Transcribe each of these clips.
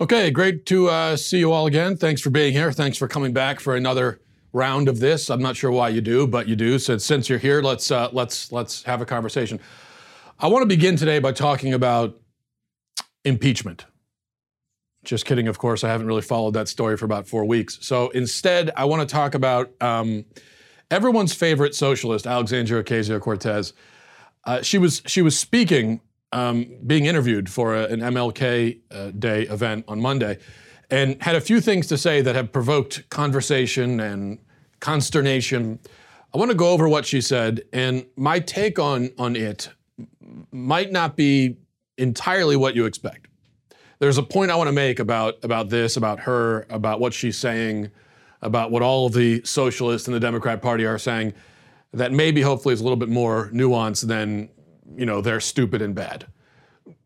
Okay, great to uh, see you all again. Thanks for being here. Thanks for coming back for another round of this. I'm not sure why you do, but you do. So since you're here, let's uh, let's let's have a conversation. I want to begin today by talking about impeachment. Just kidding, of course. I haven't really followed that story for about four weeks. So instead, I want to talk about um, everyone's favorite socialist, Alexandria Ocasio Cortez. Uh, she was she was speaking um, being interviewed for a, an MLK uh, Day event on Monday and had a few things to say that have provoked conversation and consternation. I want to go over what she said, and my take on, on it might not be entirely what you expect. There's a point I want to make about, about this, about her, about what she's saying, about what all of the socialists in the Democrat Party are saying, that maybe hopefully is a little bit more nuanced than you know they're stupid and bad,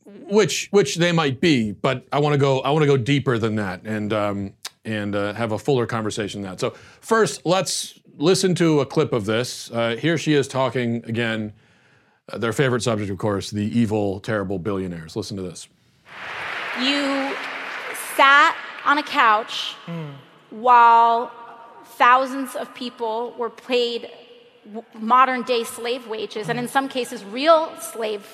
which which they might be. But I want to go I want to go deeper than that and um, and uh, have a fuller conversation than that. So first, let's listen to a clip of this. Uh, here she is talking again. Uh, their favorite subject, of course, the evil, terrible billionaires. Listen to this. You sat on a couch mm. while thousands of people were paid modern day slave wages, and in some cases, real slave,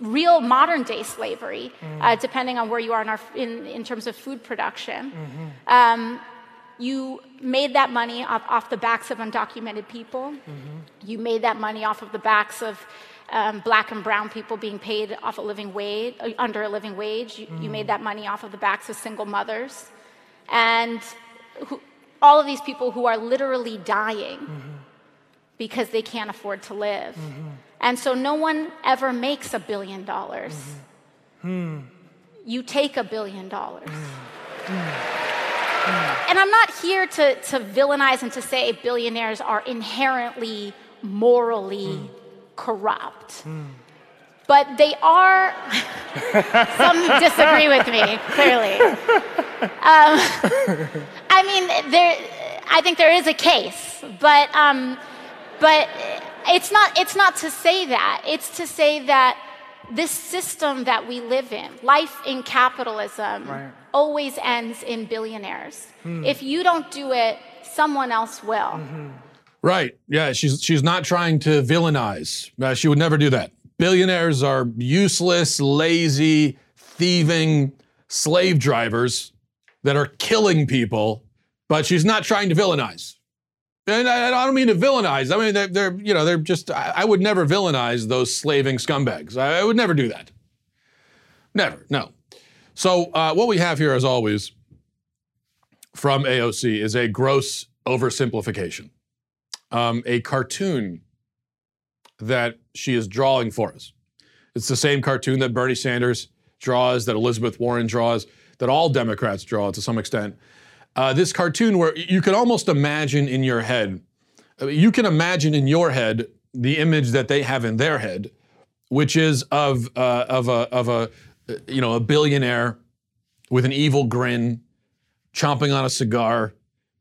real modern day slavery, mm-hmm. uh, depending on where you are in, our, in, in terms of food production. Mm-hmm. Um, you made that money off, off, the backs of undocumented people. Mm-hmm. You made that money off of the backs of um, black and brown people being paid off a living wage, uh, under a living wage. You, you, made that money off of the backs of single mothers. And who, all of these people who are literally dying mm-hmm because they can't afford to live. Mm-hmm. And so no one ever makes a billion dollars. Mm-hmm. You take a billion dollars. Mm-hmm. And I'm not here to, to villainize and to say billionaires are inherently morally mm. corrupt. Mm. But they are, some disagree with me, clearly. Um, I mean, there, I think there is a case, but um, but it's not, it's not to say that. It's to say that this system that we live in, life in capitalism, right. always ends in billionaires. Hmm. If you don't do it, someone else will. Mm-hmm. Right. Yeah. She's she's not trying to villainize. Uh, she would never do that. Billionaires are useless, lazy, thieving slave drivers that are killing people. But she's not trying to villainize. And I, I don't mean to villainize. I mean, they're, they're you know, they're just, I, I, would never villainize those slaving scumbags. I, I would never do that. Never, no. So, uh, what we have here, as always, from AOC is a gross oversimplification, um, a cartoon that she is drawing for us. It's the same cartoon that Bernie Sanders draws, that Elizabeth Warren draws, that all Democrats draw to some extent uh, this cartoon where you could almost imagine in your head, uh, you can imagine in your head the image that they have in their head, which is of uh, of a of a uh, you know a billionaire with an evil grin, chomping on a cigar,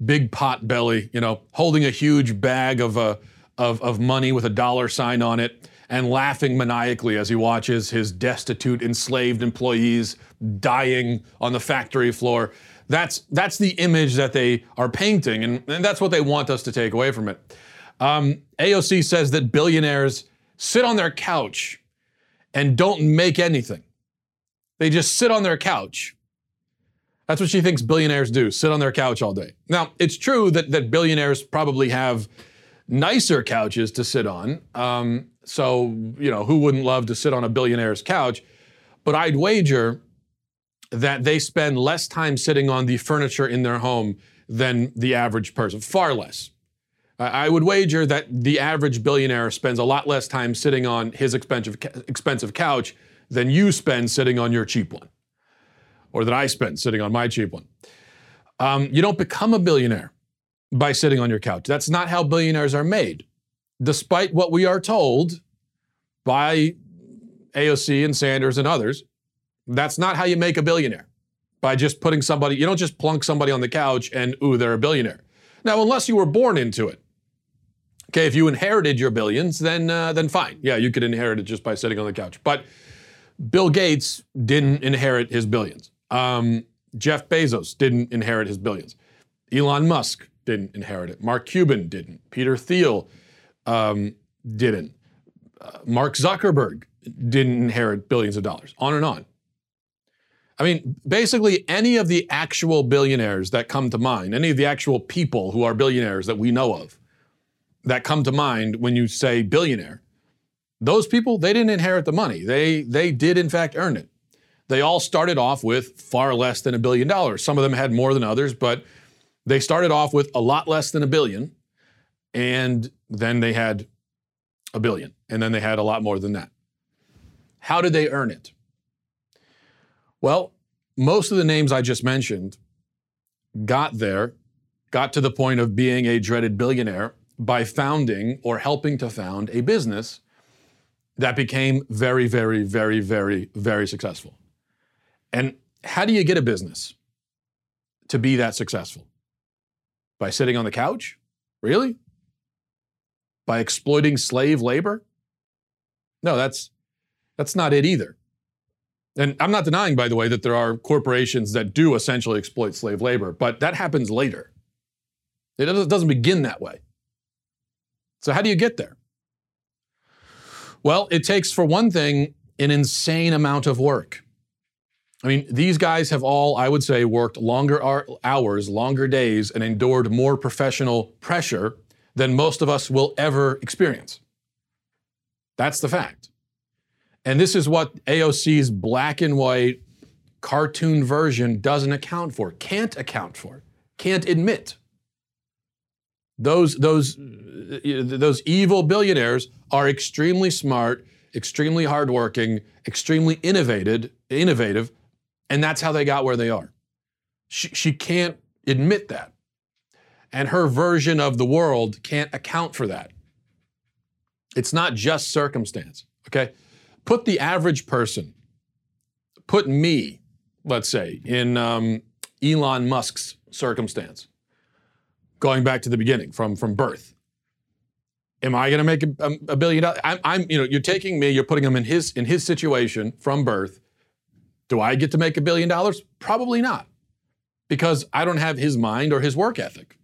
big pot belly, you know, holding a huge bag of uh, of of money with a dollar sign on it. And laughing maniacally as he watches his destitute, enslaved employees dying on the factory floor. That's, that's the image that they are painting, and, and that's what they want us to take away from it. Um, AOC says that billionaires sit on their couch and don't make anything. They just sit on their couch. That's what she thinks billionaires do sit on their couch all day. Now, it's true that, that billionaires probably have nicer couches to sit on. Um, so, you know, who wouldn't love to sit on a billionaire's couch? But I'd wager that they spend less time sitting on the furniture in their home than the average person, far less. I would wager that the average billionaire spends a lot less time sitting on his expensive, expensive couch than you spend sitting on your cheap one, or that I spend sitting on my cheap one. Um, you don't become a billionaire by sitting on your couch. That's not how billionaires are made, despite what we are told by AOC and Sanders and others. That's not how you make a billionaire by just putting somebody, you don't just plunk somebody on the couch and, ooh, they're a billionaire. Now, unless you were born into it. Okay, if you inherited your billions, then, uh, then fine. Yeah, you could inherit it just by sitting on the couch. But Bill Gates didn't inherit his billions. Um, Jeff Bezos didn't inherit his billions. Elon Musk didn't inherit it. Mark Cuban didn't. Peter Thiel um, didn't. Uh, Mark Zuckerberg didn't inherit billions of dollars. On and on. I mean, basically, any of the actual billionaires that come to mind, any of the actual people who are billionaires that we know of that come to mind when you say billionaire, those people, they didn't inherit the money. They, they did, in fact, earn it. They all started off with far less than a billion dollars. Some of them had more than others, but they started off with a lot less than a billion, and then they had a billion, and then they had a lot more than that. How did they earn it? Well, most of the names I just mentioned got there, got to the point of being a dreaded billionaire by founding or helping to found a business that became very, very, very, very, very successful. And how do you get a business to be that successful? By sitting on the couch? Really? By exploiting slave labor? No, that's that's not it either. And I'm not denying, by the way, that there are corporations that do essentially exploit slave labor, but that happens later. It doesn't begin that way. So, how do you get there? Well, it takes, for one thing, an insane amount of work. I mean, these guys have all, I would say, worked longer hours, longer days, and endured more professional pressure than most of us will ever experience. That's the fact. And this is what AOC's black and white cartoon version doesn't account for, can't account for, can't admit. Those, those, uh, those evil billionaires are extremely smart, extremely hardworking, extremely innovated, innovative, and that's how they got where they are. She, she can't admit that. And her version of the world can't account for that. It's not just circumstance, okay? Put the average person, put me, let's say, in um, Elon Musk's circumstance, going back to the beginning, from, from birth. Am I going to make a, a billion dollars? I'm, I'm, you know, you're taking me, you're putting him in his in his situation from birth do I get to make a billion dollars? Probably not, because I don't have his mind or his work ethic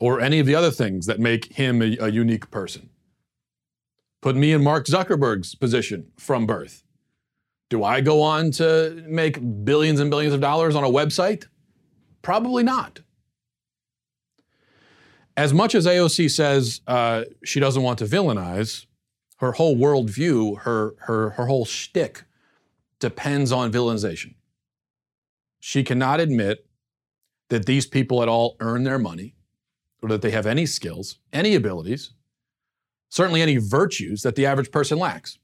or any of the other things that make him a, a unique person. Put me in Mark Zuckerberg's position from birth. Do I go on to make billions and billions of dollars on a website? Probably not. As much as AOC says uh, she doesn't want to villainize, her whole worldview, her, her, her whole shtick depends on villainization. She cannot admit that these people at all earn their money or that they have any skills, any abilities, certainly any virtues that the average person lacks.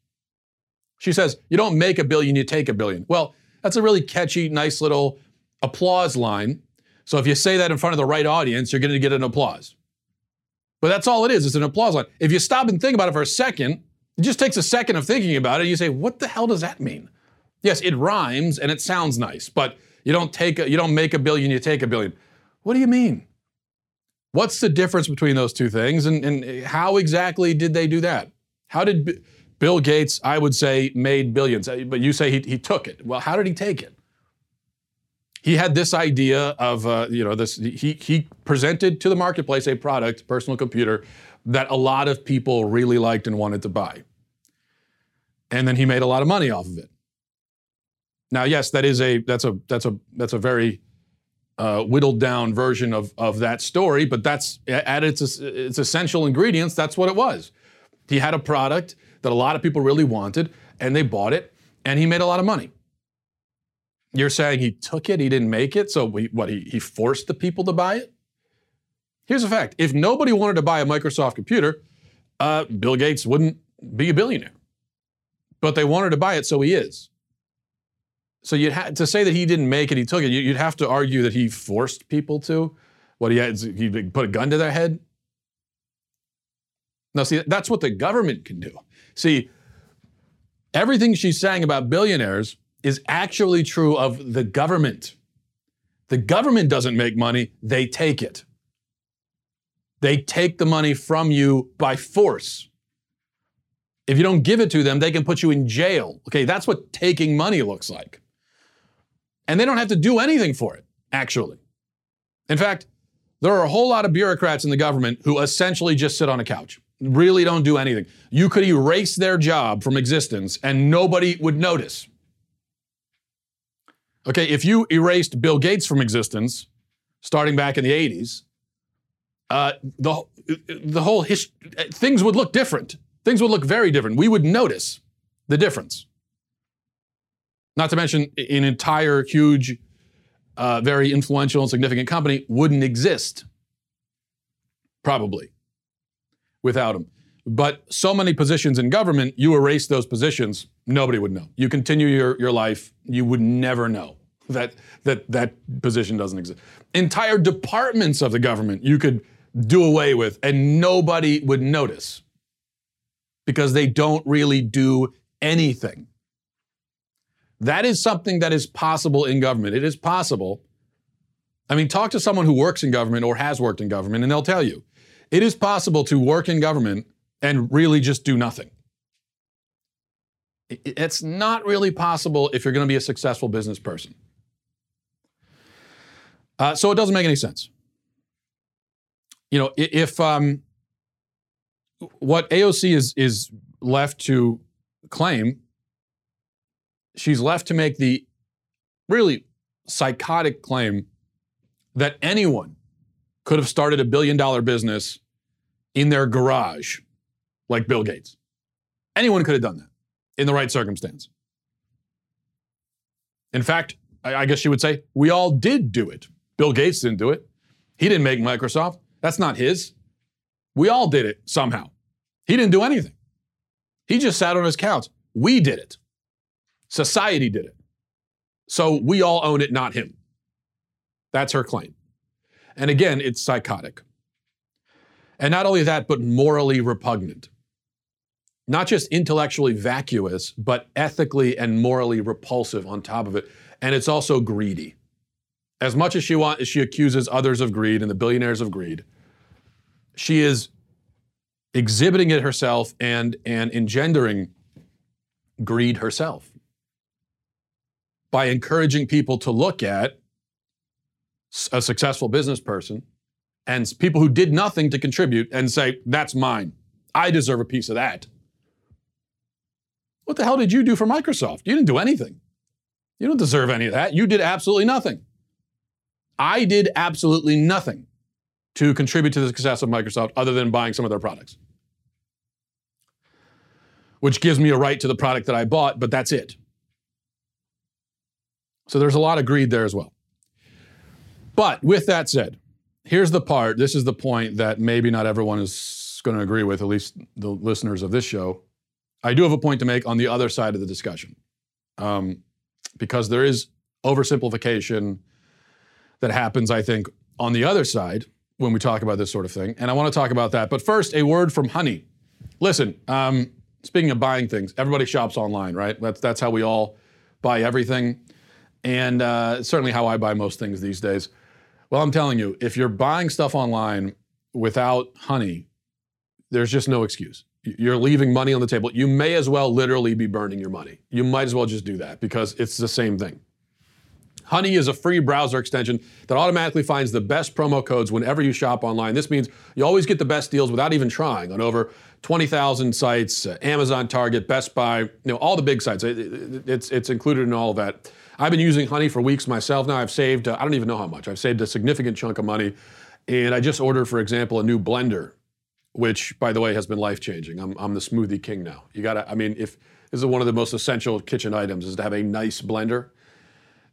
She says, You don't make a billion, you take a billion. Well, that's a really catchy, nice little applause line. So if you say that in front of the right audience, you're going to get an applause. But that's all it is, it's an applause line. If you stop and think about it for a second, it just takes a second of thinking about it, and you say, What the hell does that mean? Yes, it rhymes and it sounds nice, but you don't take a, you don't make a billion, you take a billion. What do you mean? What's the difference between those two things and, and how exactly did they do that? How did B- Bill Gates, I would say, made billions, uh, but you say he, he took it. Well, how did he take it? He had this idea of, uh, you know, this, he, he presented to the marketplace a product, personal computer, that a lot of people really liked and wanted to buy. And then he made a lot of money off of it. Now, yes, that is a that's a that's a that's a very uh, whittled down version of of that story, but that's at its its essential ingredients. That's what it was. He had a product that a lot of people really wanted, and they bought it, and he made a lot of money. You're saying he took it, he didn't make it, so we, what? He he forced the people to buy it. Here's a fact: if nobody wanted to buy a Microsoft computer, uh, Bill Gates wouldn't be a billionaire. But they wanted to buy it, so he is. So you'd have to say that he didn't make it, he took it. You'd have to argue that he forced people to. What he had, he put a gun to their head. Now, see, that's what the government can do. See, everything she's saying about billionaires is actually true of the government. The government doesn't make money, they take it. They take the money from you by force. If you don't give it to them, they can put you in jail. Okay, that's what taking money looks like. And they don't have to do anything for it, actually. In fact, there are a whole lot of bureaucrats in the government who essentially just sit on a couch, really don't do anything. You could erase their job from existence and nobody would notice. Okay, if you erased Bill Gates from existence, starting back in the 80s, uh, the, the whole his, things would look different. Things would look very different. We would notice the difference. Not to mention, an entire huge, uh, very influential and significant company wouldn't exist, probably, without him. But so many positions in government, you erase those positions, nobody would know. You continue your, your life, you would never know that, that that position doesn't exist. Entire departments of the government you could do away with, and nobody would notice because they don't really do anything. That is something that is possible in government. It is possible. I mean, talk to someone who works in government or has worked in government, and they'll tell you it is possible to work in government and really just do nothing. It's not really possible if you're going to be a successful business person. Uh, so it doesn't make any sense. You know, if um, what AOC is is left to claim, she's left to make the really psychotic claim that anyone could have started a billion dollar business in their garage like Bill Gates. Anyone could have done that in the right circumstance. In fact, I guess she would say we all did do it. Bill Gates didn't do it. He didn't make Microsoft. That's not his. We all did it somehow. He didn't do anything. He just sat on his couch. We did it. Society did it. So we all own it, not him. That's her claim. And again, it's psychotic. And not only that, but morally repugnant. Not just intellectually vacuous, but ethically and morally repulsive on top of it. And it's also greedy. As much as she wants, she accuses others of greed and the billionaires of greed, she is exhibiting it herself and, and engendering greed herself by encouraging people to look at a successful business person and people who did nothing to contribute and say, that's mine. I deserve a piece of that. What the hell did you do for Microsoft? You didn't do anything. You don't deserve any of that. You did absolutely nothing. I did absolutely nothing to contribute to the success of Microsoft other than buying some of their products. Which gives me a right to the product that I bought, but that's it. So there's a lot of greed there as well. But with that said, here's the part, this is the point that maybe not everyone is going to agree with, at least the listeners of this show. I do have a point to make on the other side of the discussion um, because there is oversimplification that happens, I think, on the other side when we talk about this sort of thing. And I want to talk about that. But first, a word from Honey. Listen, um, speaking of buying things, everybody shops online, right? That's, that's how we all buy everything. And uh, certainly how I buy most things these days. Well, I'm telling you, if you're buying stuff online without Honey, there's just no excuse. You're leaving money on the table. You may as well literally be burning your money. You might as well just do that because it's the same thing. Honey is a free browser extension that automatically finds the best promo codes whenever you shop online. This means you always get the best deals without even trying on over 20,000 sites, uh, Amazon, Target, Best Buy, you know, all the big sites. It, it, it's, it's included in all of that. I've been using Honey for weeks myself now. I've saved, uh, I don't even know how much. I've saved a significant chunk of money. And I just ordered, for example, a new blender, which, by the way, has been life changing. I'm, I'm the smoothie king now. You gotta, I mean, if this is one of the most essential kitchen items is to have a nice blender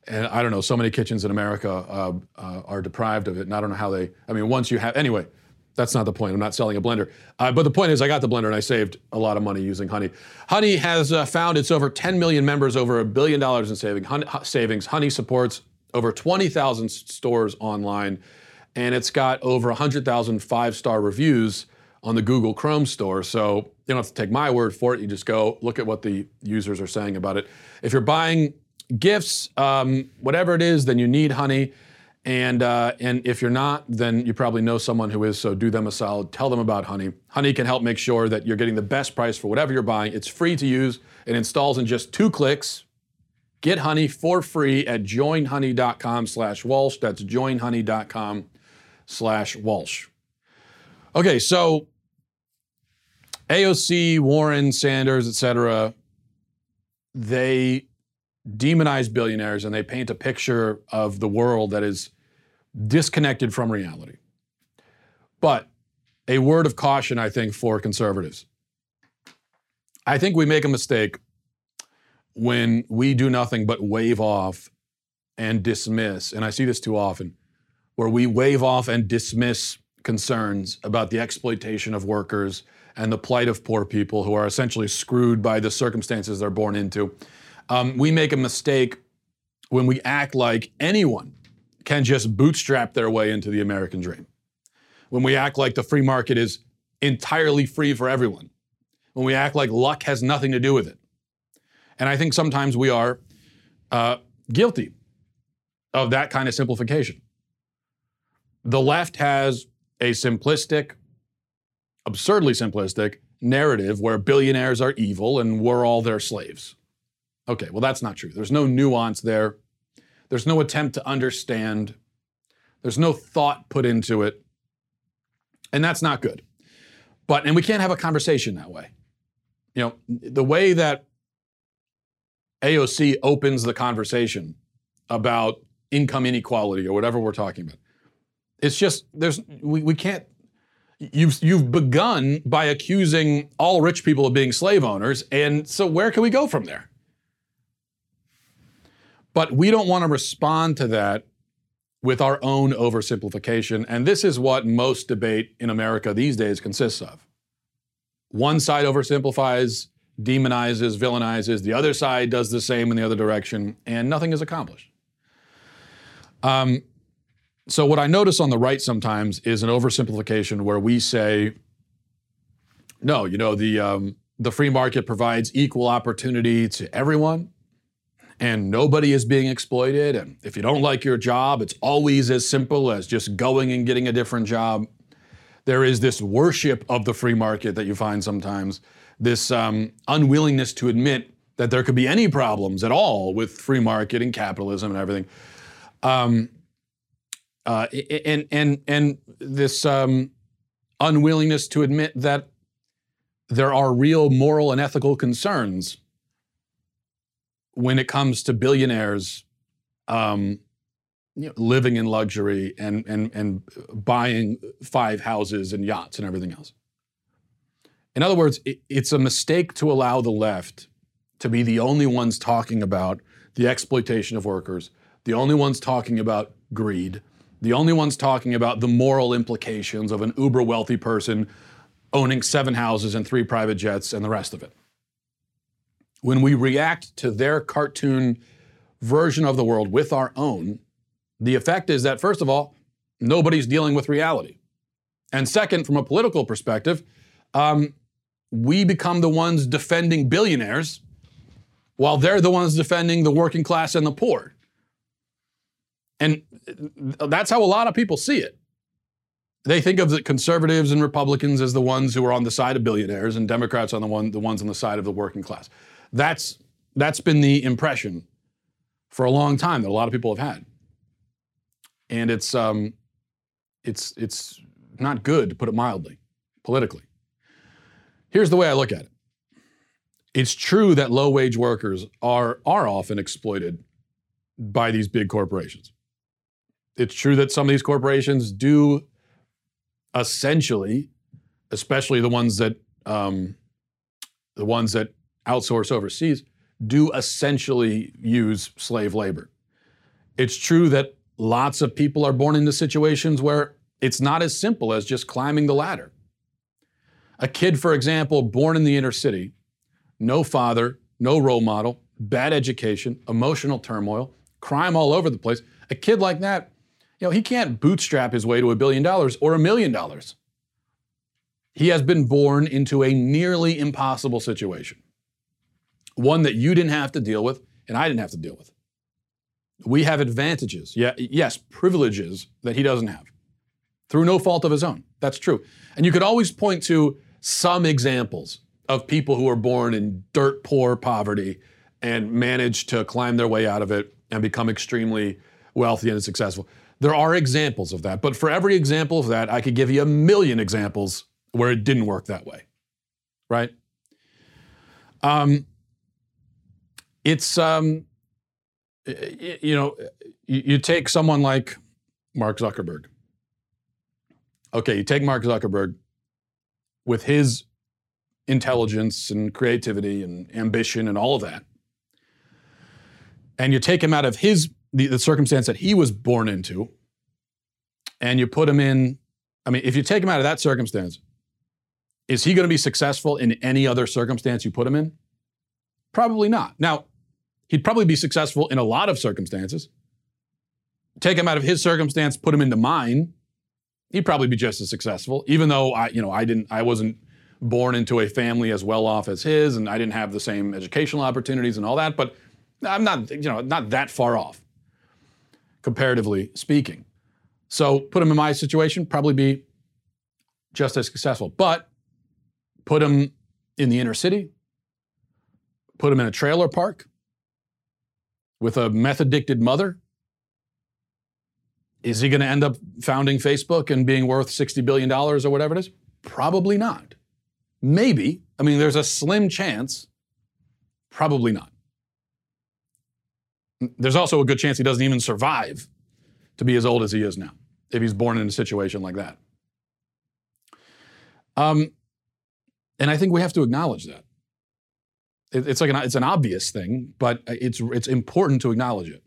and I don't know, so many kitchens in America uh, uh, are deprived of it, and I don't know how they. I mean, once you have, anyway, that's not the point. I'm not selling a blender, uh, but the point is, I got the blender and I saved a lot of money using Honey. Honey has uh, found its over 10 million members, over a billion dollars in saving, honey, savings. Honey supports over 20,000 stores online, and it's got over 100,000 five-star reviews on the Google Chrome store. So you don't have to take my word for it. You just go look at what the users are saying about it. If you're buying gifts, um, whatever it is, then you need honey. And, uh, and if you're not, then you probably know someone who is, so do them a solid. Tell them about Honey. Honey can help make sure that you're getting the best price for whatever you're buying. It's free to use. It installs in just two clicks. Get honey for free at joinhoney.com slash Walsh. That's joinhoney.com slash Walsh. Okay, so AOC, Warren, Sanders, etc., they demonize billionaires and they paint a picture of the world that is disconnected from reality. But a word of caution, I think, for conservatives. I think we make a mistake when we do nothing but wave off and dismiss, and I see this too often, where we wave off and dismiss concerns about the exploitation of workers and the plight of poor people who are essentially screwed by the circumstances they're born into. Um, we make a mistake when we act like anyone can just bootstrap their way into the American dream. When we act like the free market is entirely free for everyone. When we act like luck has nothing to do with it. And I think sometimes we are uh, guilty of that kind of simplification. The left has a simplistic, absurdly simplistic narrative where billionaires are evil and we're all their slaves. Okay, well, that's not true. There's no nuance there. There's no attempt to understand. There's no thought put into it. And that's not good. But, and we can't have a conversation that way. You know, the way that AOC opens the conversation about income inequality or whatever we're talking about, it's just, there's, we, we can't, you've, you've begun by accusing all rich people of being slave owners. And so where can we go from there? But we don't want to respond to that with our own oversimplification. And this is what most debate in America these days consists of. One side oversimplifies, demonizes, villainizes, the other side does the same in the other direction, and nothing is accomplished. Um, so, what I notice on the right sometimes is an oversimplification where we say, no, you know, the, um, the free market provides equal opportunity to everyone and nobody is being exploited. And if you don't like your job, it's always as simple as just going and getting a different job. There is this worship of the free market that you find sometimes, this um, unwillingness to admit that there could be any problems at all with free market and capitalism and everything. Um, uh, and and and this um, unwillingness to admit that there are real moral and ethical concerns when it comes to billionaires um, you know, living in luxury and, and, and buying five houses and yachts and everything else. In other words, it, it's a mistake to allow the left to be the only ones talking about the exploitation of workers, the only ones talking about greed, the only ones talking about the moral implications of an uber wealthy person owning seven houses and three private jets and the rest of it when we react to their cartoon version of the world with our own, the effect is that, first of all, nobody's dealing with reality. And second, from a political perspective, um, we become the ones defending billionaires while they're the ones defending the working class and the poor. And that's how a lot of people see it. They think of the conservatives and Republicans as the ones who are on the side of billionaires and Democrats on the one the ones on the side of the working class. That's that's been the impression for a long time that a lot of people have had, and it's um, it's it's not good to put it mildly, politically. Here's the way I look at it. It's true that low wage workers are are often exploited by these big corporations. It's true that some of these corporations do essentially, especially the ones that um, the ones that outsource overseas, do essentially use slave labor. It's true that lots of people are born into situations where it's not as simple as just climbing the ladder. A kid, for example, born in the inner city, no father, no role model, bad education, emotional turmoil, crime all over the place. A kid like that, you know, he can't bootstrap his way to a billion dollars or a million dollars. He has been born into a nearly impossible situation one that you didn't have to deal with and I didn't have to deal with. We have advantages, yeah, yes, privileges that he doesn't have through no fault of his own. That's true. And you could always point to some examples of people who are born in dirt poor poverty and manage to climb their way out of it and become extremely wealthy and successful. There are examples of that, but for every example of that, I could give you a million examples where it didn't work that way, right? Um, it's um, you know, you take someone like Mark Zuckerberg. Okay, you take Mark Zuckerberg with his intelligence and creativity and ambition and all of that, and you take him out of his the, the circumstance that he was born into, and you put him in. I mean, if you take him out of that circumstance, is he going to be successful in any other circumstance you put him in? Probably not. Now, he'd probably be successful in a lot of circumstances. Take him out of his circumstance, put him into mine, he'd probably be just as successful, even though I, you know, I didn't, I wasn't born into a family as well off as his, and I didn't have the same educational opportunities and all that, but I'm not, you know, not that far off, comparatively speaking. So put him in my situation, probably be just as successful. But put him in the inner city, put him in a trailer park with a meth addicted mother? Is he going to end up founding Facebook and being worth $60 billion or whatever it is? Probably not. Maybe. I mean, there's a slim chance. Probably not. There's also a good chance he doesn't even survive to be as old as he is now if he's born in a situation like that. Um, and I think we have to acknowledge that. It, it's like an, it's an obvious thing, but it's it's important to acknowledge it.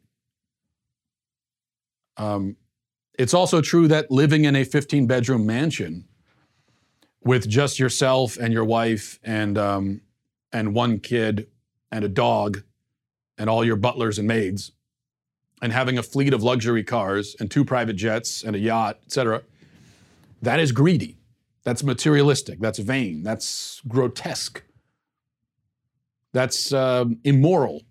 Um, it's also true that living in a 15 bedroom mansion with just yourself and your wife and um, and one kid and a dog and all your butlers and maids and having a fleet of luxury cars and two private jets and a yacht, etc. That is greedy. That's materialistic. That's vain. That's grotesque. That's uh, immoral.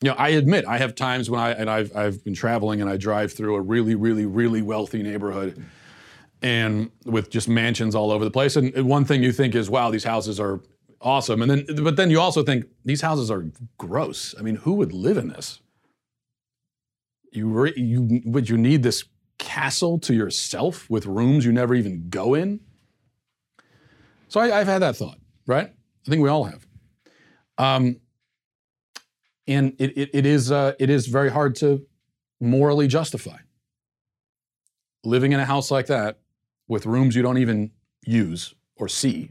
You know, I admit I have times when I and I've I've been traveling and I drive through a really, really, really wealthy neighborhood, and with just mansions all over the place. And one thing you think is, wow, these houses are awesome, and then but then you also think these houses are gross. I mean, who would live in this? You re, you would you need this castle to yourself with rooms you never even go in? So I, I've had that thought, right? I think we all have. Um, and it, it, it, is, uh, it is very hard to morally justify. Living in a house like that with rooms you don't even use or see,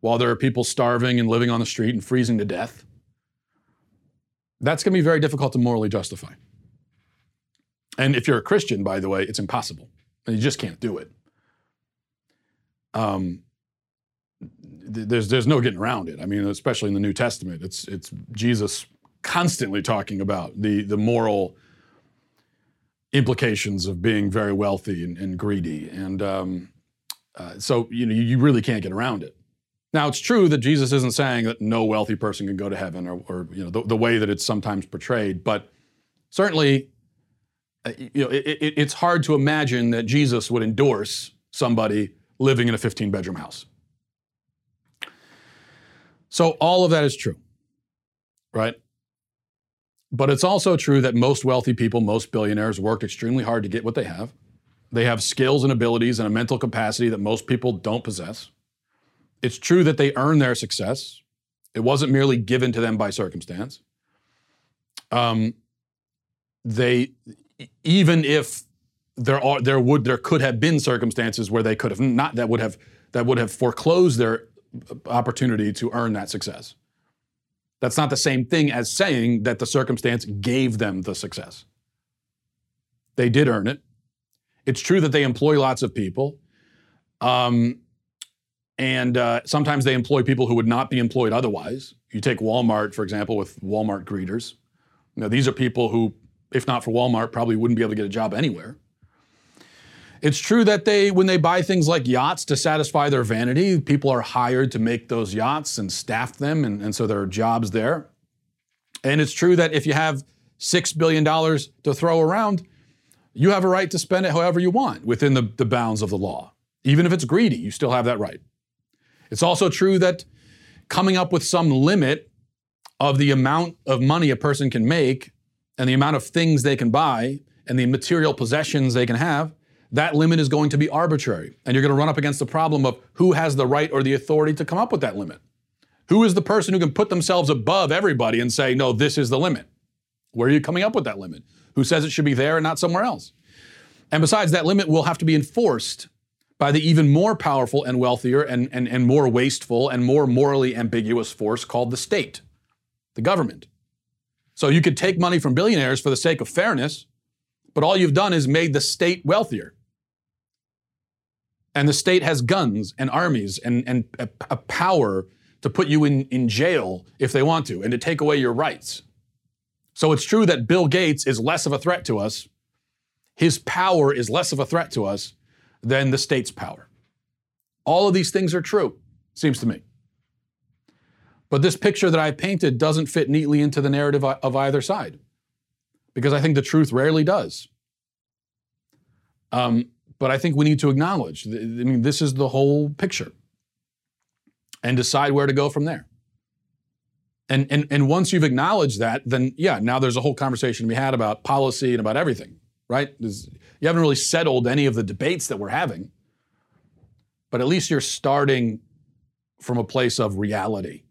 while there are people starving and living on the street and freezing to death, that's going to be very difficult to morally justify. And if you're a Christian, by the way, it's impossible. And you just can't do it. Um, there's there's no getting around it. I mean, especially in the New Testament, it's it's Jesus constantly talking about the the moral implications of being very wealthy and, and greedy, and um, uh, so you know you really can't get around it. Now it's true that Jesus isn't saying that no wealthy person can go to heaven, or, or you know the, the, way that it's sometimes portrayed, but certainly, uh, you know, it, it, it's hard to imagine that Jesus would endorse somebody living in a 15 bedroom house. So all of that is true, right? But it's also true that most wealthy people, most billionaires worked extremely hard to get what they have. They have skills and abilities and a mental capacity that most people don't possess. It's true that they earned their success. It wasn't merely given to them by circumstance. Um, they, even if there are, there would, there could have been circumstances where they could have not, that would have, that would have foreclosed their opportunity to earn that success. That's not the same thing as saying that the circumstance gave them the success. They did earn it. It's true that they employ lots of people. Um, and uh, sometimes they employ people who would not be employed otherwise. You take Walmart, for example, with Walmart greeters. Now, these are people who, if not for Walmart, probably wouldn't be able to get a job anywhere. It's true that they, when they buy things like yachts to satisfy their vanity, people are hired to make those yachts and staff them, and, and so there are jobs there. And it's true that if you have $6 billion to throw around, you have a right to spend it however you want within the, the bounds of the law. Even if it's greedy, you still have that right. It's also true that coming up with some limit of the amount of money a person can make and the amount of things they can buy and the material possessions they can have, that limit is going to be arbitrary. And you're going to run up against the problem of who has the right or the authority to come up with that limit. Who is the person who can put themselves above everybody and say, no, this is the limit? Where are you coming up with that limit? Who says it should be there and not somewhere else? And besides, that limit will have to be enforced by the even more powerful and wealthier and, and, and more wasteful and more morally ambiguous force called the state, the government. So you could take money from billionaires for the sake of fairness, but all you've done is made the state wealthier. And the state has guns and armies and, and a, a power to put you in, in jail if they want to and to take away your rights. So it's true that Bill Gates is less of a threat to us. His power is less of a threat to us than the state's power. All of these things are true, seems to me. But this picture that I painted doesn't fit neatly into the narrative of either side because I think the truth rarely does. Um, but I think we need to acknowledge, I mean, this is the whole picture and decide where to go from there. And, and, and once you've acknowledged that, then yeah, now there's a whole conversation be had about policy and about everything, right? There's, you haven't really settled any of the debates that we're having, but at least you're starting from a place of reality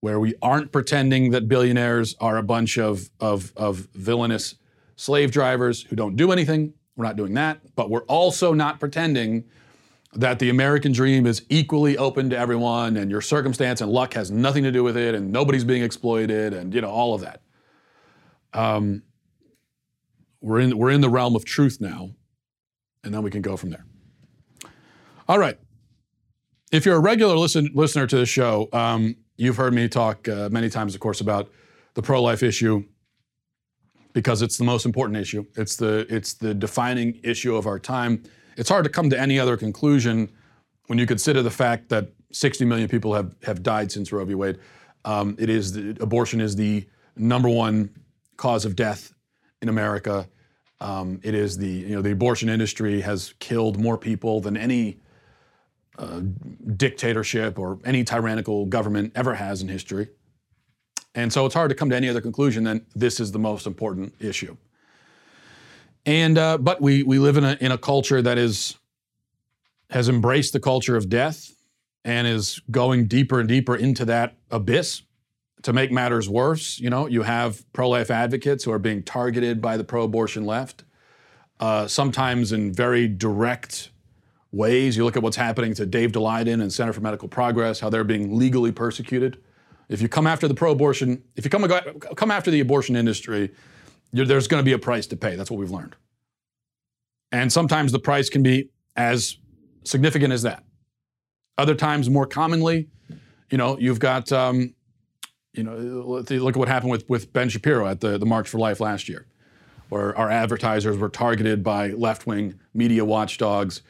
where we aren't pretending that billionaires are a bunch of, of, of villainous slave drivers who don't do anything. We're not doing that. But we're also not pretending that the American dream is equally open to everyone and your circumstance and luck has nothing to do with it and nobody's being exploited and you know all of that. Um, we're in we're in the realm of truth now, and then we can go from there. All right. If you're a regular listen, listener to the show, um, You've heard me talk uh, many times, of course, about the pro-life issue because it's the most important issue. It's the it's the defining issue of our time. It's hard to come to any other conclusion when you consider the fact that 60 million people have have died since Roe v. Wade. Um, it is the, abortion is the number one cause of death in America. Um, it is the you know the abortion industry has killed more people than any uh, dictatorship or any tyrannical government ever has in history. And so it's hard to come to any other conclusion than this is the most important issue. And uh, but we we live in a in a culture that is has embraced the culture of death and is going deeper and deeper into that abyss. To make matters worse, you know, you have pro-life advocates who are being targeted by the pro-abortion left, uh, sometimes in very direct ways. You look at what's happening to Dave Daleiden and Center for Medical Progress, how they're being legally persecuted. If you come after the pro-abortion, if you come come after the abortion industry, there's going to be a price to pay. That's what we've learned. And sometimes the price can be as significant as that. Other times, more commonly, you know, you've got, um, you know, look at what happened with, with Ben Shapiro at the, the March for Life last year, where our advertisers were targeted by left-wing media watchdogs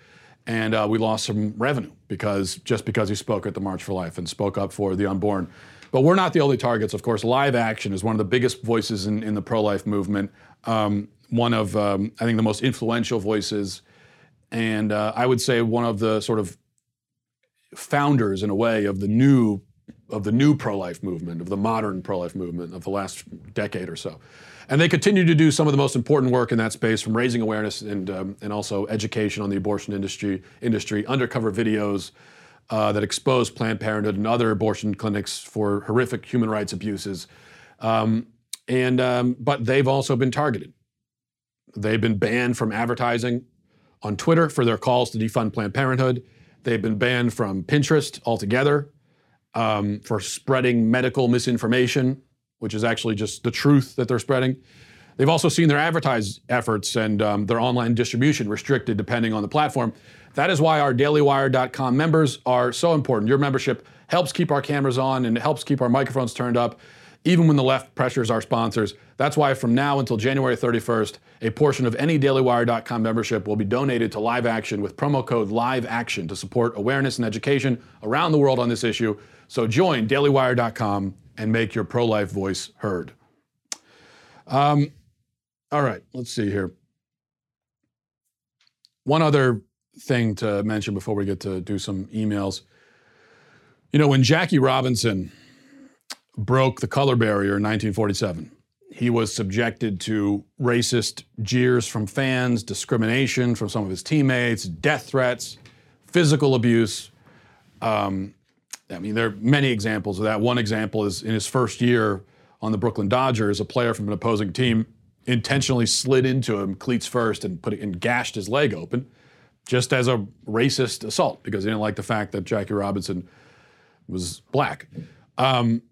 and uh, we lost some revenue because just because he spoke at the March for Life and spoke up for the unborn. But we're not the only targets, of course. Live Action is one of the biggest voices in, in the pro-life movement. Um, one of um, I think the most influential voices, and uh, I would say one of the sort of founders, in a way, of the new of the new pro-life movement, of the modern pro-life movement of the last decade or so. And they continue to do some of the most important work in that space, from raising awareness and, um, and also education on the abortion industry, industry undercover videos uh, that exposed Planned Parenthood and other abortion clinics for horrific human rights abuses. Um, and, um, but they've also been targeted. They've been banned from advertising on Twitter for their calls to defund Planned Parenthood. They've been banned from Pinterest altogether um, for spreading medical misinformation which is actually just the truth that they're spreading. They've also seen their advertise efforts and um, their online distribution restricted depending on the platform. That is why our dailywire.com members are so important. Your membership helps keep our cameras on and helps keep our microphones turned up, even when the left pressures our sponsors. That's why from now until January 31st, a portion of any dailywire.com membership will be donated to Live Action with promo code Live Action to support awareness and education around the world on this issue. So join dailywire.com and make your pro life voice heard. Um, all right, let's see here. One other thing to mention before we get to do some emails. You know, when Jackie Robinson broke the color barrier in 1947, he was subjected to racist jeers from fans, discrimination from some of his teammates, death threats, physical abuse. Um, I mean, there are many examples of that. One example is in his first year on the Brooklyn Dodgers, a player from an opposing team intentionally slid into him, cleats first, and put it, and gashed his leg open, just as a racist assault because he didn't like the fact that Jackie Robinson was black. Um,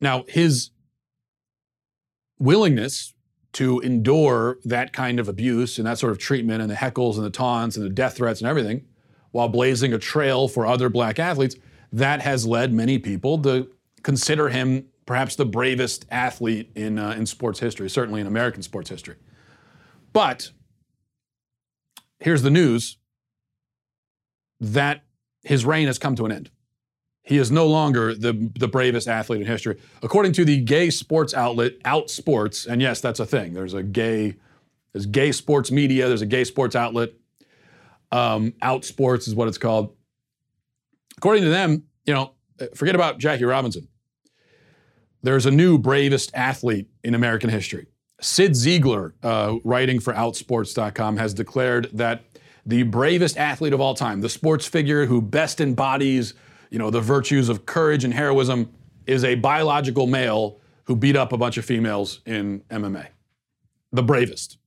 now, his willingness to endure that kind of abuse and that sort of treatment and the heckles and the taunts and the death threats and everything while blazing a trail for other black athletes, that has led many people to consider him perhaps the bravest athlete in, uh, in sports history, certainly in American sports history. But here's the news that his reign has come to an end. He is no longer the, the bravest athlete in history. According to the gay sports outlet Outsports, and yes, that's a thing. There's a gay, there's gay sports media, there's a gay sports outlet. Um, Outsports is what it's called. According to them, you know, forget about Jackie Robinson. There's a new bravest athlete in American history. Cyd Zeigler, uh, writing for Outsports.com, has declared that the bravest athlete of all time, the sports figure who best embodies you know, the virtues of courage and heroism is a biological male who beat up a bunch of females in MMA. The bravest.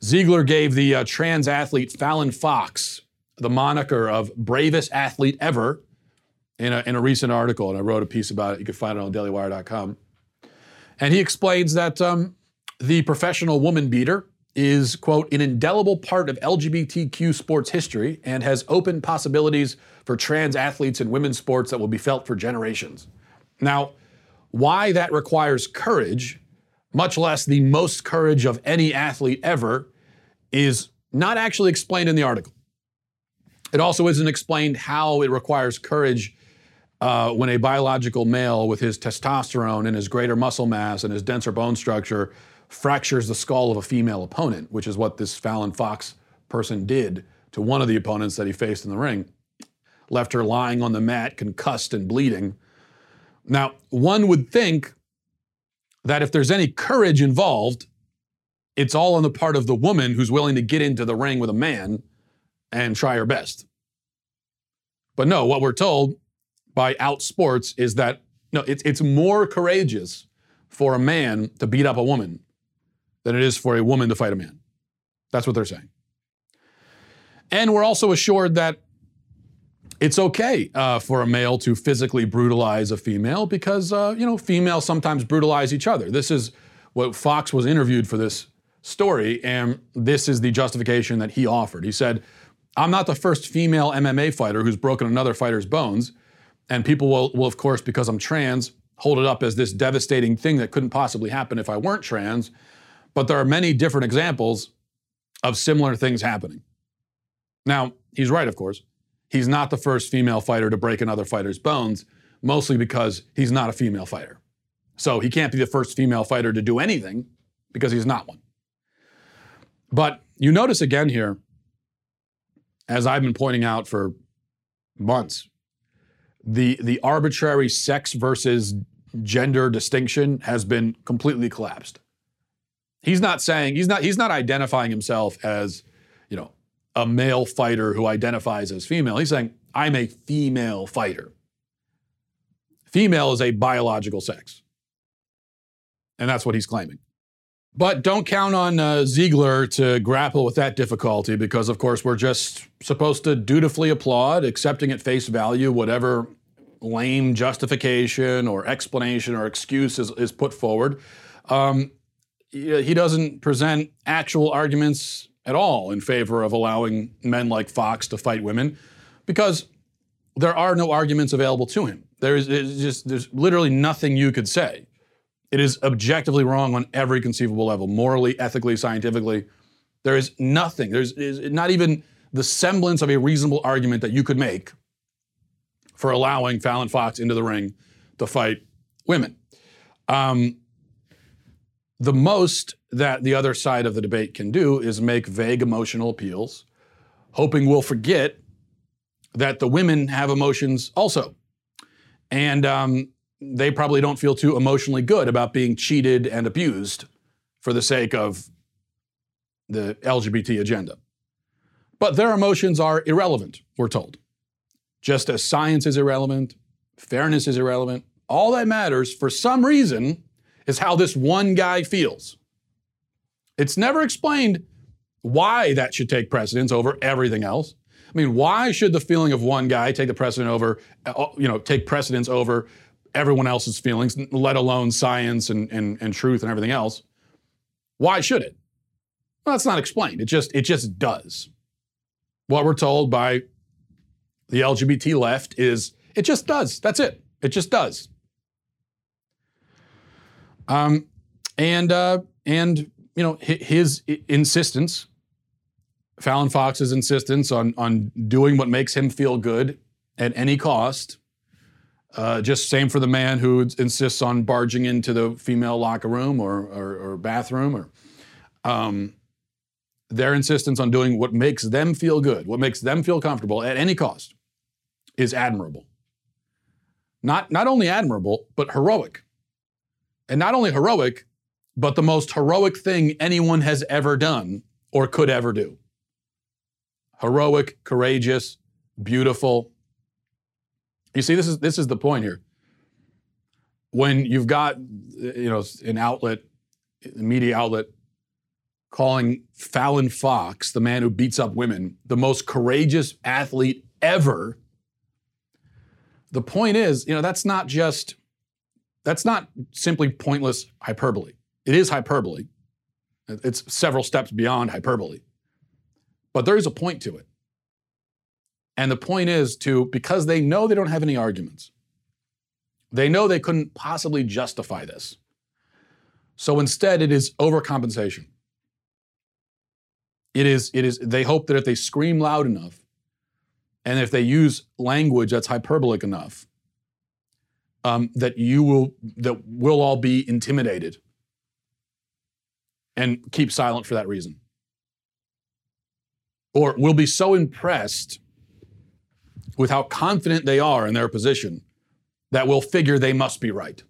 Zeigler gave the uh, trans athlete Fallon Fox the moniker of bravest athlete ever in a, in a recent article, and I wrote a piece about it. You can find it on dailywire.com. And he explains that um, the professional woman beater is, quote, an indelible part of LGBTQ sports history and has opened possibilities for trans athletes in women's sports that will be felt for generations. Now, why that requires courage, much less the most courage of any athlete ever, is not actually explained in the article. It also isn't explained how it requires courage uh, when a biological male with his testosterone and his greater muscle mass and his denser bone structure fractures the skull of a female opponent, which is what this Fallon Fox person did to one of the opponents that he faced in the ring. Left her lying on the mat, concussed and bleeding. Now, one would think that if there's any courage involved, it's all on the part of the woman who's willing to get into the ring with a man and try her best. But no, what we're told by Outsports is that no, it's, it's more courageous for a man to beat up a woman than it is for a woman to fight a man. That's what they're saying. And we're also assured that it's okay uh, for a male to physically brutalize a female because, uh, you know, females sometimes brutalize each other. This is what Fox was interviewed for this story, and this is the justification that he offered. He said, I'm not the first female MMA fighter who's broken another fighter's bones. And people will, will, of course, because I'm trans, hold it up as this devastating thing that couldn't possibly happen if I weren't trans. But there are many different examples of similar things happening. Now, he's right, of course. He's not the first female fighter to break another fighter's bones, mostly because he's not a female fighter. So he can't be the first female fighter to do anything because he's not one. But you notice again here, as I've been pointing out for months, the, the arbitrary sex versus gender distinction has been completely collapsed. He's not saying he's not he's not identifying himself as, you know, a male fighter who identifies as female. He's saying I'm a female fighter. Female is a biological sex. And that's what he's claiming. But don't count on uh, Zeigler to grapple with that difficulty because, of course, we're just supposed to dutifully applaud, accepting at face value whatever lame justification or explanation or excuse is, is put forward. Um, he doesn't present actual arguments at all in favor of allowing men like Fox to fight women because there are no arguments available to him. There is just there's literally nothing you could say. It is objectively wrong on every conceivable level, morally, ethically, scientifically. There is nothing. There's not even the semblance of a reasonable argument that you could make for allowing Fallon Fox into the ring to fight women. Um, the most that the other side of the debate can do is make vague emotional appeals, hoping we'll forget that the women have emotions also. And um, they probably don't feel too emotionally good about being cheated and abused for the sake of the LGBT agenda. But their emotions are irrelevant, we're told. Just as science is irrelevant, fairness is irrelevant, all that matters for some reason is how this one guy feels. It's never explained why that should take precedence over everything else. I mean, why should the feeling of one guy take the precedent over, uh, you know, take precedence over everyone else's feelings, let alone science and, and, and truth and everything else? Why should it? Well, that's not explained. It just it just does. What we're told by the LGBT left is it just does. That's it. It just does. Um, and uh, and you know his insistence, Fallon Fox's insistence on on doing what makes him feel good at any cost. Uh, just same for the man who insists on barging into the female locker room or or, or bathroom or. Um, their insistence on doing what makes them feel good, what makes them feel comfortable at any cost, is admirable. Not, not only admirable, but heroic. And not only heroic, but the most heroic thing anyone has ever done or could ever do. Heroic, courageous, beautiful. You see, this is this is the point here. When you've got you know an outlet, a media outlet calling Fallon Fox, the man who beats up women, the most courageous athlete ever. The point is, you know, that's not just, that's not simply pointless hyperbole. It is hyperbole. It's several steps beyond hyperbole. But there is a point to it. And the point is to, because they know they don't have any arguments, they know they couldn't possibly justify this. So instead, it is overcompensation. It is, it is, they hope that if they scream loud enough and if they use language that's hyperbolic enough, um, that you will, that we'll all be intimidated and keep silent for that reason. Or we'll be so impressed with how confident they are in their position that we'll figure they must be right.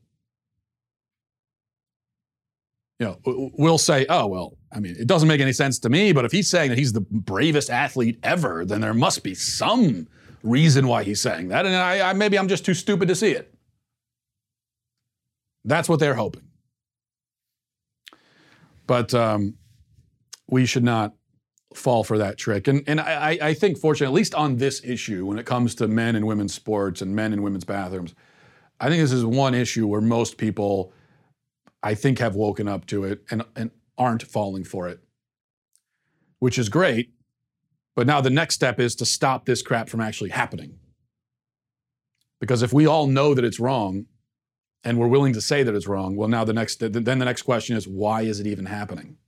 You know, we'll say, oh, well, I mean, it doesn't make any sense to me, but if he's saying that he's the bravest athlete ever, then there must be some reason why he's saying that. And I, I, maybe I'm just too stupid to see it. That's what they're hoping. But um, we should not fall for that trick. And, and I, I think, fortunately, at least on this issue, when it comes to men and women's sports and men and women's bathrooms, I think this is one issue where most people, I think, have woken up to it and, and aren't falling for it, which is great. But now the next step is to stop this crap from actually happening. Because if we all know that it's wrong and we're willing to say that it's wrong, well, now the next, then the next question is why is it even happening?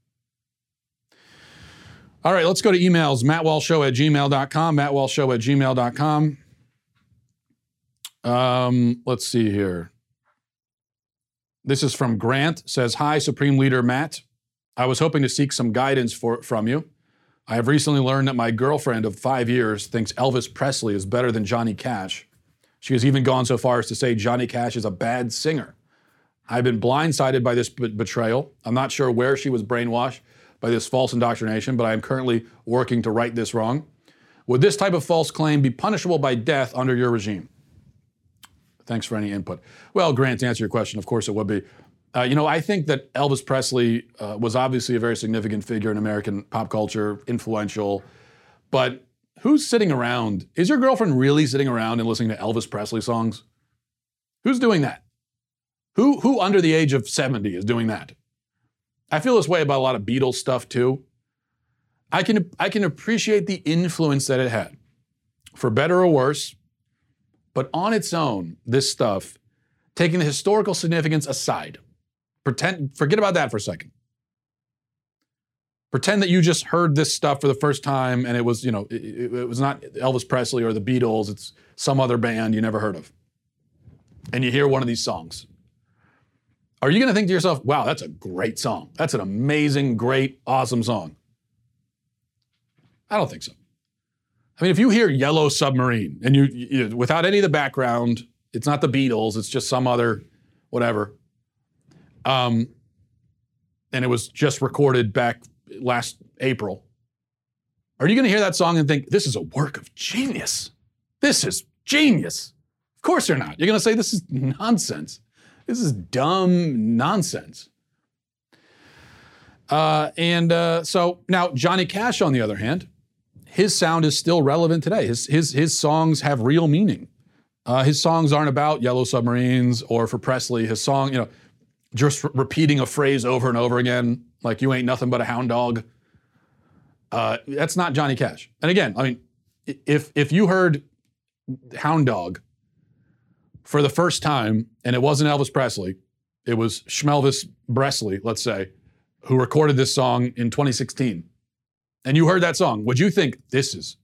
All right, let's go to emails. MattWalshShow at gmail.com. MattWalshShow at gmail.com. Um, let's see here. This is from Grant. Says, Hi, Supreme Leader Matt. I was hoping to seek some guidance for, from you. I have recently learned that my girlfriend of five years thinks Elvis Presley is better than Johnny Cash. She has even gone so far as to say Johnny Cash is a bad singer. I've been blindsided by this betrayal. I'm not sure where she was brainwashed by this false indoctrination, but I am currently working to right this wrong. Would this type of false claim be punishable by death under your regime? Thanks for any input. Well, Grant, to answer your question, of course it would be. Uh, you know, I think that Elvis Presley uh, was obviously a very significant figure in American pop culture, influential. But who's sitting around? Is your girlfriend really sitting around and listening to Elvis Presley songs? Who's doing that? Who, who under the age of 70 is doing that? I feel this way about a lot of Beatles stuff too. I can, I can appreciate the influence that it had, for better or worse. But on its own, this stuff, taking the historical significance aside, Pretend, forget about that for a second. Pretend that you just heard this stuff for the first time and it was, you know, it, it was not Elvis Presley or the Beatles, it's some other band you never heard of. And you hear one of these songs. Are you going to think to yourself, wow, that's a great song? That's an amazing, great, awesome song? I don't think so. I mean, if you hear Yellow Submarine and you, you without any of the background, It's not the Beatles. It's just some other whatever. Um, and it was just recorded back last April. Are you going to hear that song and think this is a work of genius? This is genius. Of course you're not. You're going to say this is nonsense. This is dumb nonsense. Uh, and uh, so now Johnny Cash, on the other hand, his sound is still relevant today. His his his songs have real meaning. Uh, his songs aren't about yellow submarines or for Presley. His song, you know, just re- repeating a phrase over and over again, like "You ain't nothing but a hound dog." Uh, that's not Johnny Cash. And again, I mean, if if you heard "Hound Dog" for the first time and it wasn't Elvis Presley, it was Schmelvis Bresley, let's say, who recorded this song in 2016, and you heard that song, would you think this is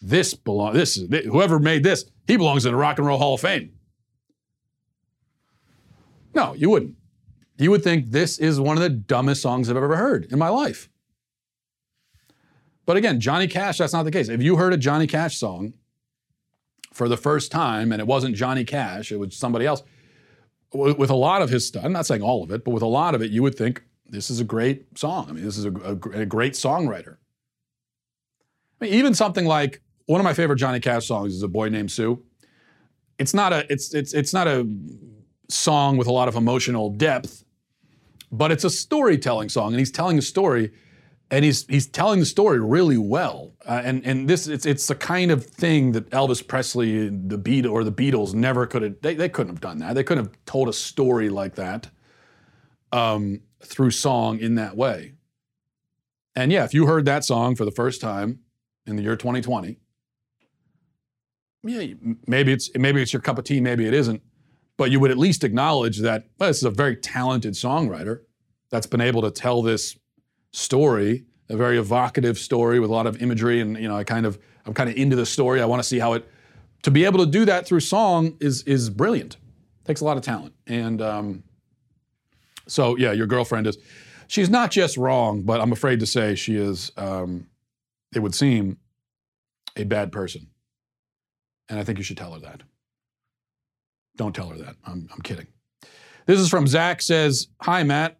this belong this is whoever made this he belongs in the Rock and Roll Hall of Fame? No, you wouldn't. You would think this is one of the dumbest songs I've ever heard in my life. But again, Johnny Cash, that's not the case. If you heard a Johnny Cash song for the first time and it wasn't Johnny Cash, it was somebody else, with a lot of his stuff, I'm not saying all of it, but with a lot of it, you would think this is a great song. I mean, this is a, a, a great songwriter. I mean, even something like one of my favorite Johnny Cash songs is "A Boy Named Sue." It's not a it's it's it's not a song with a lot of emotional depth, but it's a storytelling song, and he's telling a story, and he's he's telling the story really well. Uh, and and this it's it's the kind of thing that Elvis Presley, the Beat or the Beatles never could have. They, they couldn't have done that. They couldn't have told a story like that um, through song in that way. And yeah, if you heard that song for the first time in the year 2020, yeah, maybe it's maybe it's your cup of tea, maybe it isn't, but you would at least acknowledge that well, this is a very talented songwriter that's been able to tell this story, a very evocative story with a lot of imagery, and you know, I kind of I'm kind of into the story. I want to see how it to be able to do that through song is is brilliant. Takes a lot of talent, and um, so yeah, your girlfriend is. She's not just wrong, but I'm afraid to say she is. Um, it would seem a bad person. And I think you should tell her that. Don't tell her that. I'm, I'm kidding. This is from Zach says, Hi, Matt.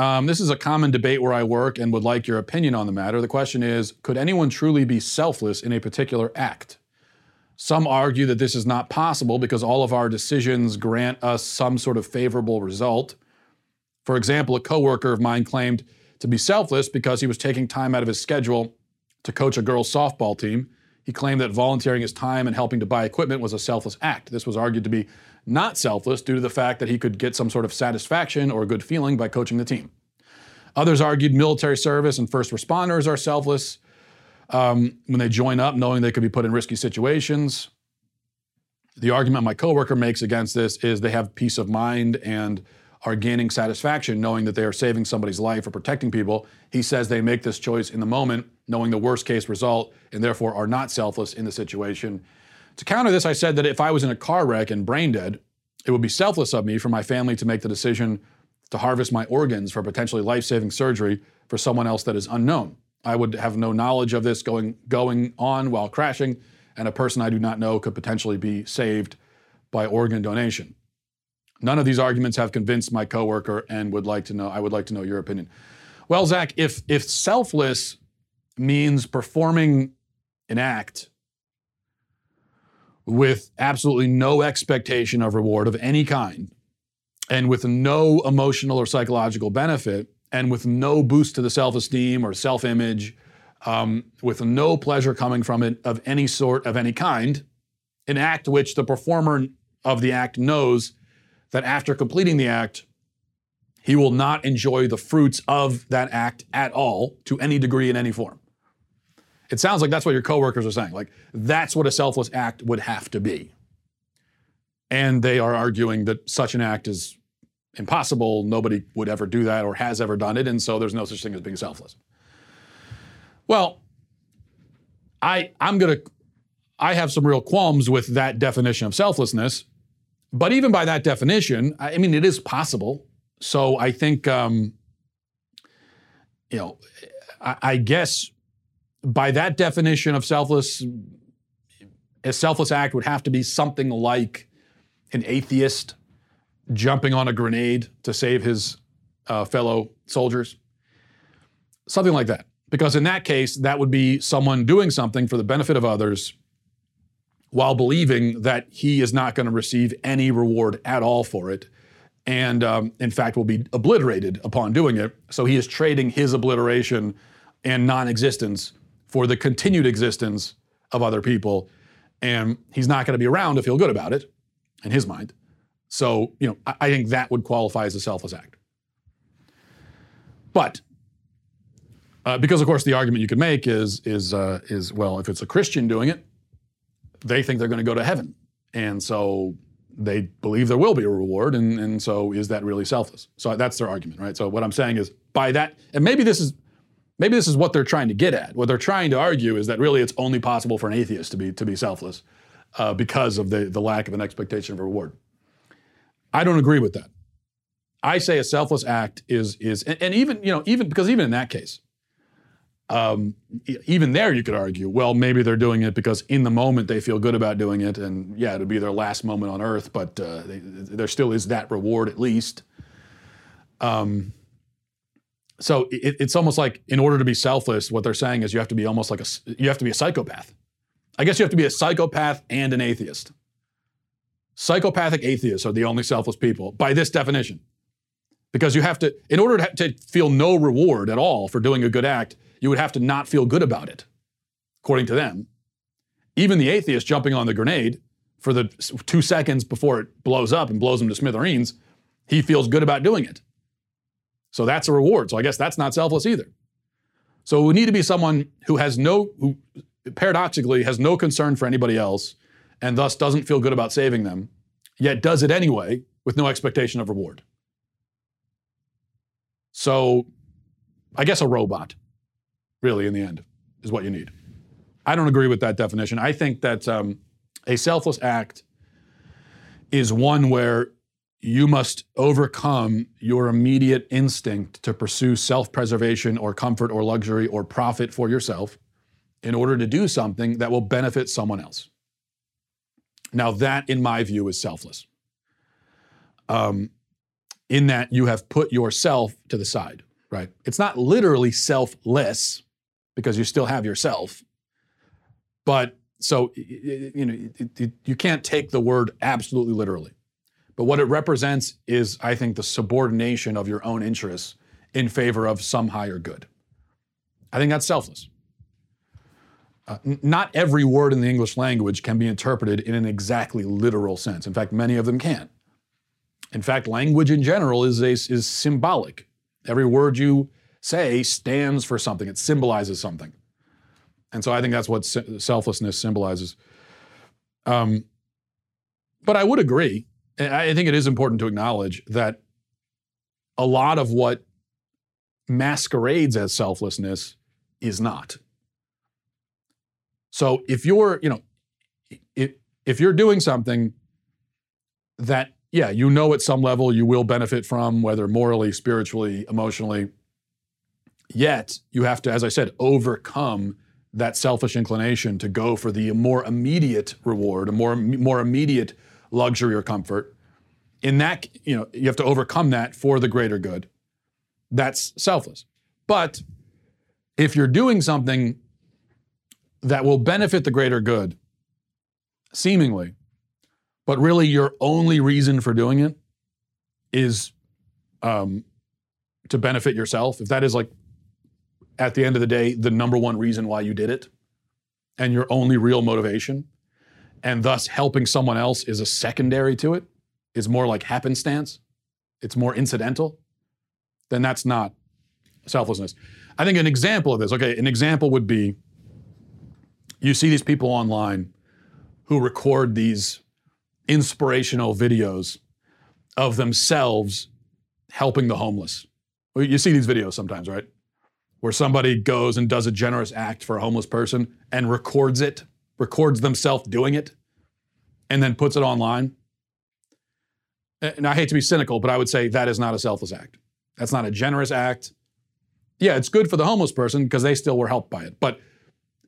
Um, this is a common debate where I work and would like your opinion on the matter. The question is Could anyone truly be selfless in a particular act? Some argue that this is not possible because all of our decisions grant us some sort of favorable result. For example, a coworker of mine claimed to be selfless because he was taking time out of his schedule to coach a girls' softball team he claimed that volunteering his time and helping to buy equipment was a selfless act. This was argued to be not selfless due to the fact that he could get some sort of satisfaction or good feeling by coaching the team. Others argued military service and first responders are selfless um, when they join up, knowing they could be put in risky situations. The argument my coworker makes against this is they have peace of mind and are gaining satisfaction knowing that they are saving somebody's life or protecting people. He says they make this choice in the moment, knowing the worst case result, and therefore are not selfless in the situation. To counter this, I said that if I was in a car wreck and brain dead, it would be selfless of me for my family to make the decision to harvest my organs for potentially life saving surgery for someone else that is unknown. I would have no knowledge of this going, going on while crashing, and a person I do not know could potentially be saved by organ donation. None of these arguments have convinced my coworker and would like to know, I would like to know your opinion. Well, Zach, if if selfless means performing an act with absolutely no expectation of reward of any kind, and with no emotional or psychological benefit, and with no boost to the self-esteem or self-image, um, with no pleasure coming from it of any sort of any kind, an act which the performer of the act knows that after completing the act, he will not enjoy the fruits of that act at all to any degree in any form. It sounds like that's what your coworkers are saying. Like, that's what a selfless act would have to be. And they are arguing that such an act is impossible. Nobody would ever do that or has ever done it. And so there's no such thing as being selfless. Well, I, I'm going to, I have some real qualms with that definition of selflessness but even by that definition, I mean, it is possible. So I think, um, you know, I, I guess by that definition of selfless, a selfless act would have to be something like an atheist jumping on a grenade to save his uh, fellow soldiers. Something like that. Because in that case, that would be someone doing something for the benefit of others while believing that he is not going to receive any reward at all for it. And um, in fact, will be obliterated upon doing it. So he is trading his obliteration and non existence for the continued existence of other people. And he's not going to be around to feel good about it in his mind. So, you know, I, I think that would qualify as a selfless act. But uh, because, of course, the argument you could make is is uh, is well, if it's a Christian doing it, they think they're going to go to heaven, and so they believe there will be a reward, and and so is that really selfless? So that's their argument, right? So what I'm saying is by that, and maybe this is maybe this is what they're trying to get at. What they're trying to argue is that really it's only possible for an atheist to be to be selfless uh, because of the the lack of an expectation of reward. I don't agree with that. I say a selfless act is is and, and even you know even because even in that case um, even there you could argue, well, maybe they're doing it because in the moment they feel good about doing it, and yeah, it'll be their last moment on earth, but uh, they, there still is that reward at least. Um, so it, it's almost like in order to be selfless, what they're saying is you have to be almost like a you have to be a psychopath. I guess you have to be a psychopath and an atheist. Psychopathic atheists are the only selfless people by this definition, because you have to, in order to, to feel no reward at all for doing a good act you would have to not feel good about it, according to them. Even the atheist jumping on the grenade for the two seconds before it blows up and blows him to smithereens, he feels good about doing it. So that's a reward. So I guess that's not selfless either. So we need to be someone who has no, who paradoxically has no concern for anybody else and thus doesn't feel good about saving them, yet does it anyway with no expectation of reward. So I guess a robot really, in the end, is what you need. I don't agree with that definition. I think that um, a selfless act is one where you must overcome your immediate instinct to pursue self preservation or comfort or luxury or profit for yourself in order to do something that will benefit someone else. Now, that, in my view, is selfless. Um, in that you have put yourself to the side, right? It's not literally selfless, because you still have yourself. But so you know you can't take the word absolutely literally. But what it represents is, I think, the subordination of your own interests in favor of some higher good. I think that's selfless. Uh, n- not every word in the English language can be interpreted in an exactly literal sense. In fact, many of them can't. In fact, language in general is, a, is symbolic. Every word you say stands for something, it symbolizes something. And so I think that's what selflessness symbolizes. Um, but I would agree, I think it is important to acknowledge that a lot of what masquerades as selflessness is not. So if you're, you know, if, if you're doing something that, yeah, you know at some level you will benefit from, whether morally, spiritually, emotionally, Yet you have to, as I said, overcome that selfish inclination to go for the more immediate reward, a more more immediate luxury or comfort. In that, you know, you have to overcome that for the greater good. That's selfless. But if you're doing something that will benefit the greater good, seemingly, but really your only reason for doing it is um, to benefit yourself, if that is like at the end of the day the number one reason why you did it and your only real motivation, and thus helping someone else is a secondary to it, is more like happenstance, it's more incidental, then that's not selflessness. I think an example of this, okay, an example would be you see these people online who record these inspirational videos of themselves helping the homeless. You see these videos sometimes, right? where somebody goes and does a generous act for a homeless person and records it, records themselves doing it, and then puts it online. And I hate to be cynical, but I would say that is not a selfless act. That's not a generous act. Yeah, it's good for the homeless person because they still were helped by it. But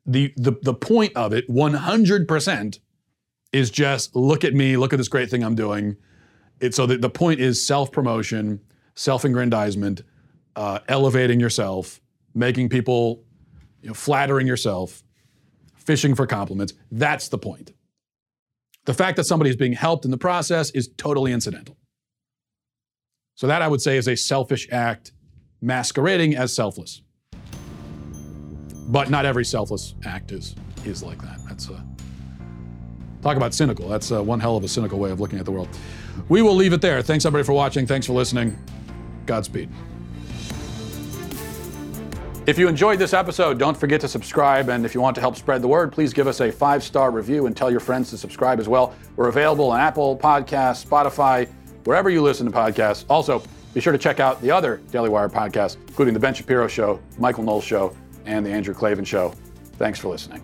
the, the, the point of it, 100%, is just look at me, look at this great thing I'm doing. It, so the, the point is self promotion, self aggrandizement, uh, elevating yourself, making people, you know, flattering yourself, fishing for compliments. That's the point. The fact that somebody is being helped in the process is totally incidental. So, that I would say is a selfish act masquerading as selfless. But not every selfless act is, is like that. That's a, talk about cynical. That's a, one hell of a cynical way of looking at the world. We will leave it there. Thanks, everybody, for watching. Thanks for listening. Godspeed. If you enjoyed this episode, don't forget to subscribe. And if you want to help spread the word, please give us a five star review and tell your friends to subscribe as well. We're available on Apple Podcasts, Spotify, wherever you listen to podcasts. Also, be sure to check out the other Daily Wire podcasts, including The Ben Shapiro Show, Michael Knowles Show, and The Andrew Klavan Show. Thanks for listening.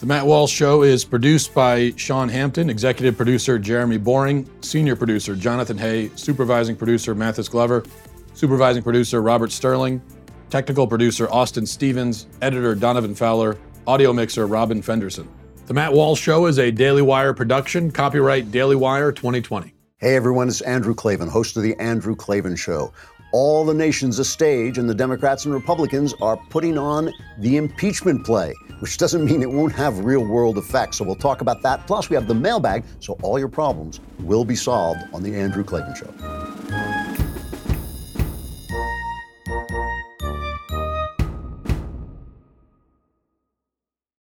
The Matt Walsh Show is produced by Sean Hampton, executive producer Jeremy Boring, senior producer Jonathan Hay, supervising producer Mathis Glover, supervising producer Robert Sterling, technical producer Austin Stevens, editor Donovan Fowler, audio mixer Robin Fenderson. The Matt Walsh Show is a Daily Wire production, copyright Daily Wire 2020. Hey everyone, it's Andrew Klavan, host of The Andrew Klavan Show. All the nation's a stage, and the Democrats and Republicans are putting on the impeachment play, which doesn't mean it won't have real world effects. So we'll talk about that. Plus, we have the mailbag, so all your problems will be solved on The Andrew Klavan Show.